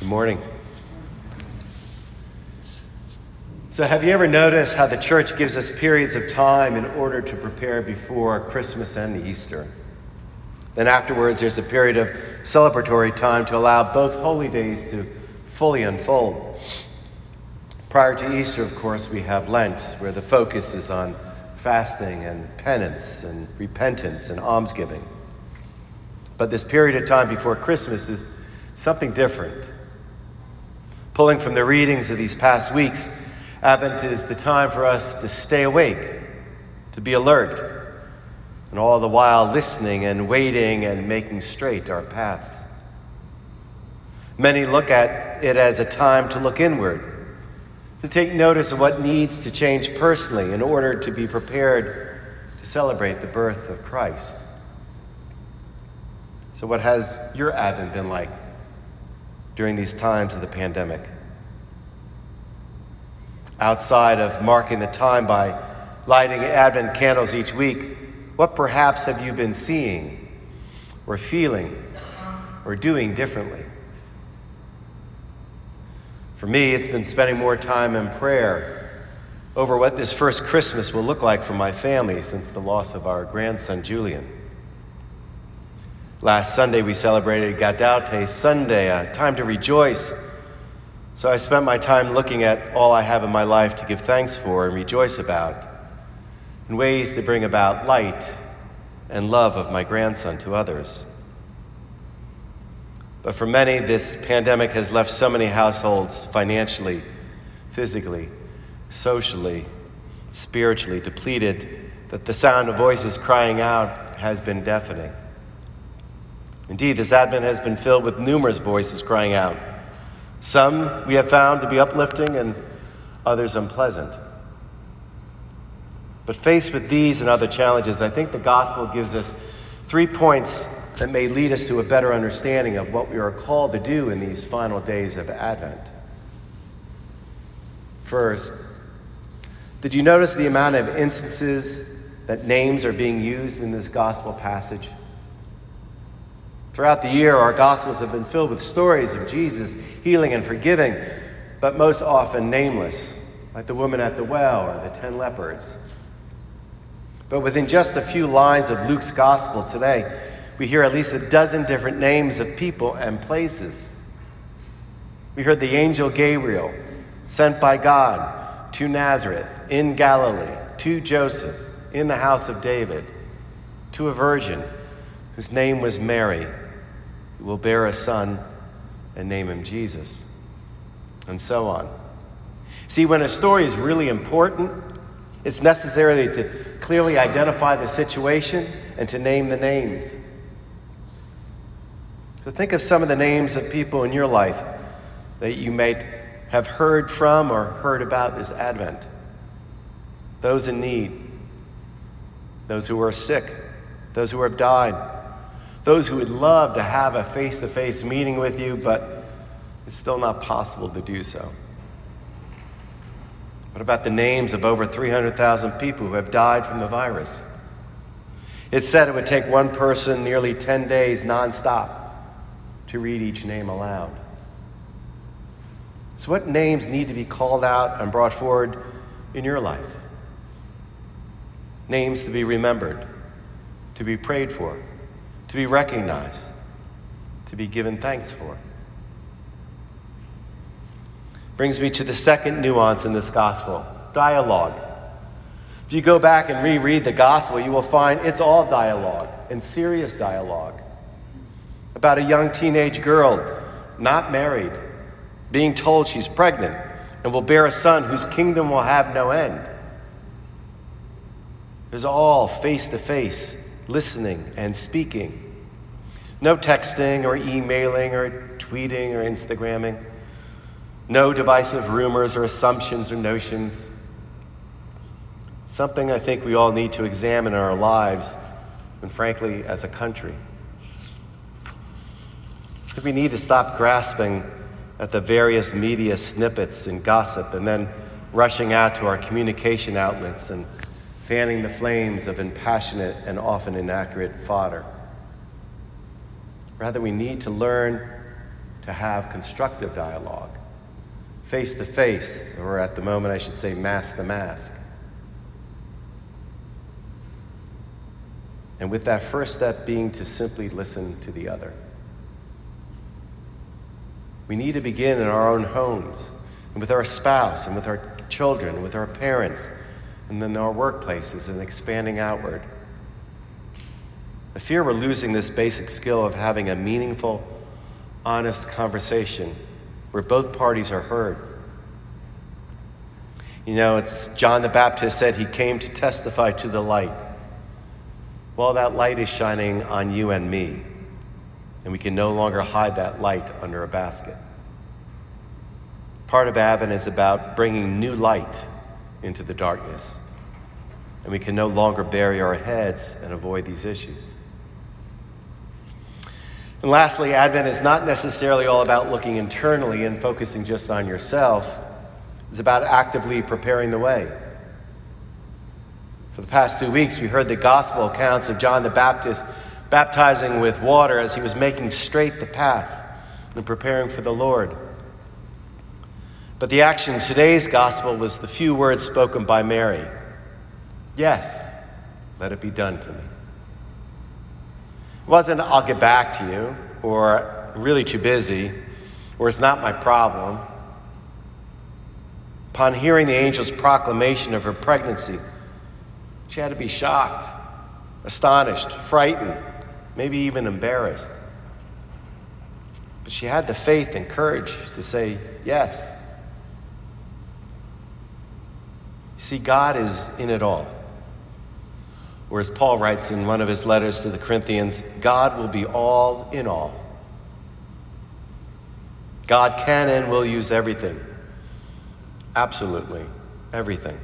Good morning. So, have you ever noticed how the church gives us periods of time in order to prepare before Christmas and Easter? Then, afterwards, there's a period of celebratory time to allow both holy days to fully unfold. Prior to Easter, of course, we have Lent, where the focus is on fasting and penance and repentance and almsgiving. But this period of time before Christmas is something different. Pulling from the readings of these past weeks, Advent is the time for us to stay awake, to be alert, and all the while listening and waiting and making straight our paths. Many look at it as a time to look inward, to take notice of what needs to change personally in order to be prepared to celebrate the birth of Christ. So, what has your Advent been like during these times of the pandemic? Outside of marking the time by lighting Advent candles each week, what perhaps have you been seeing or feeling or doing differently? For me, it's been spending more time in prayer over what this first Christmas will look like for my family since the loss of our grandson, Julian. Last Sunday, we celebrated Gaudete Sunday, a time to rejoice. So I spent my time looking at all I have in my life to give thanks for and rejoice about, in ways to bring about light and love of my grandson to others. But for many, this pandemic has left so many households financially, physically, socially, spiritually depleted that the sound of voices crying out has been deafening. Indeed, this Advent has been filled with numerous voices crying out. Some we have found to be uplifting and others unpleasant. But faced with these and other challenges, I think the gospel gives us three points that may lead us to a better understanding of what we are called to do in these final days of Advent. First, did you notice the amount of instances that names are being used in this gospel passage? Throughout the year, our Gospels have been filled with stories of Jesus healing and forgiving, but most often nameless, like the woman at the well or the ten lepers. But within just a few lines of Luke's Gospel today, we hear at least a dozen different names of people and places. We heard the angel Gabriel sent by God to Nazareth in Galilee, to Joseph in the house of David, to a virgin whose name was Mary, who will bear a son and name him Jesus, and so on. See, when a story is really important, it's necessary to clearly identify the situation and to name the names. So think of some of the names of people in your life that you may have heard from or heard about this Advent. Those in need, those who are sick, those who have died those who would love to have a face to face meeting with you, but it's still not possible to do so. What about the names of over 300,000 people who have died from the virus? It said it would take one person nearly 10 days nonstop to read each name aloud. So, what names need to be called out and brought forward in your life? Names to be remembered, to be prayed for, to be recognized, to be given thanks for. Brings me to the second nuance in this gospel dialogue. If you go back and reread the gospel, you will find it's all dialogue and serious dialogue about a young teenage girl, not married, being told she's pregnant and will bear a son whose kingdom will have no end. It's all face to face listening and speaking. No texting or emailing or tweeting or Instagramming. No divisive rumors or assumptions or notions. Something I think we all need to examine in our lives and, frankly, as a country. We need to stop grasping at the various media snippets and gossip and then rushing out to our communication outlets and fanning the flames of impassionate and often inaccurate fodder. Rather, we need to learn to have constructive dialogue, face to face, or at the moment I should say, mask the mask. And with that first step being to simply listen to the other. We need to begin in our own homes, and with our spouse, and with our children, with our parents, and then our workplaces, and expanding outward. I fear we're losing this basic skill of having a meaningful, honest conversation where both parties are heard. You know, it's John the Baptist said he came to testify to the light. Well, that light is shining on you and me, and we can no longer hide that light under a basket. Part of Advent is about bringing new light into the darkness, and we can no longer bury our heads and avoid these issues. And lastly, Advent is not necessarily all about looking internally and focusing just on yourself. It's about actively preparing the way. For the past two weeks, we heard the gospel accounts of John the Baptist baptizing with water as he was making straight the path and preparing for the Lord. But the action in today's gospel was the few words spoken by Mary Yes, let it be done to me. It wasn't, I'll get back to you, or I'm really too busy, or it's not my problem. Upon hearing the angel's proclamation of her pregnancy, she had to be shocked, astonished, frightened, maybe even embarrassed. But she had the faith and courage to say yes. See, God is in it all. Or as Paul writes in one of his letters to the Corinthians, God will be all in all. God can and will use everything. Absolutely everything.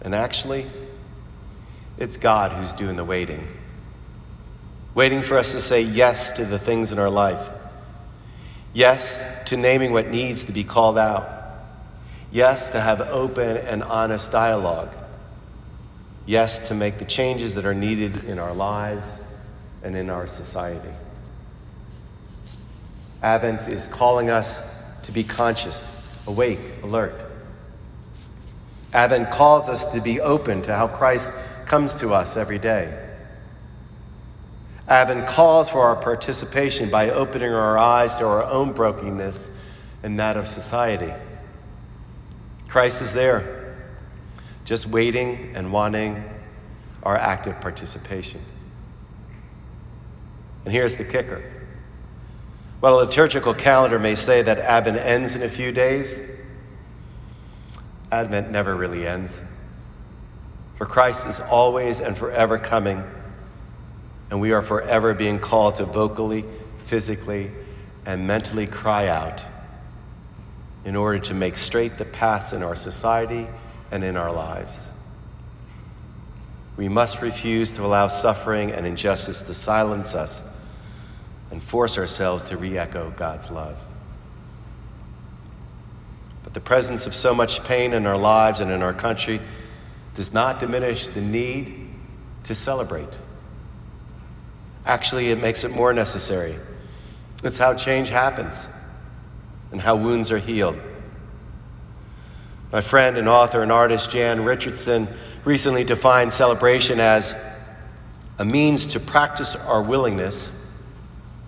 And actually, it's God who's doing the waiting. Waiting for us to say yes to the things in our life. Yes to naming what needs to be called out. Yes to have open and honest dialogue yes, to make the changes that are needed in our lives and in our society. Advent is calling us to be conscious, awake, alert. Advent calls us to be open to how Christ comes to us every day. Advent calls for our participation by opening our eyes to our own brokenness and that of society. Christ is there just waiting and wanting our active participation. And here's the kicker. While the liturgical calendar may say that Advent ends in a few days, Advent never really ends. For Christ is always and forever coming, and we are forever being called to vocally, physically, and mentally cry out in order to make straight the paths in our society and in our lives. We must refuse to allow suffering and injustice to silence us and force ourselves to re echo God's love. But the presence of so much pain in our lives and in our country does not diminish the need to celebrate. Actually, it makes it more necessary. It's how change happens and how wounds are healed. My friend and author and artist Jan Richardson recently defined celebration as a means to practice our willingness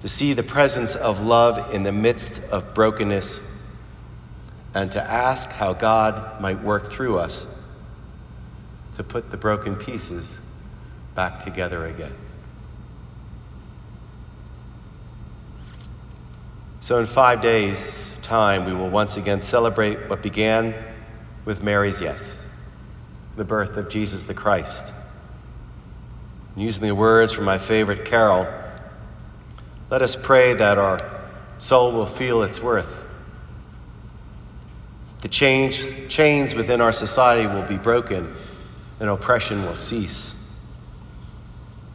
to see the presence of love in the midst of brokenness and to ask how God might work through us to put the broken pieces back together again. So, in five days' time, we will once again celebrate what began with Mary's yes, the birth of Jesus the Christ. using the words from my favorite carol, let us pray that our soul will feel its worth. The change, chains within our society will be broken and oppression will cease.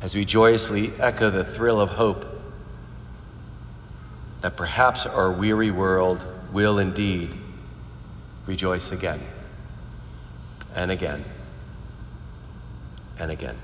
As we joyously echo the thrill of hope that perhaps our weary world will indeed rejoice again and again and again.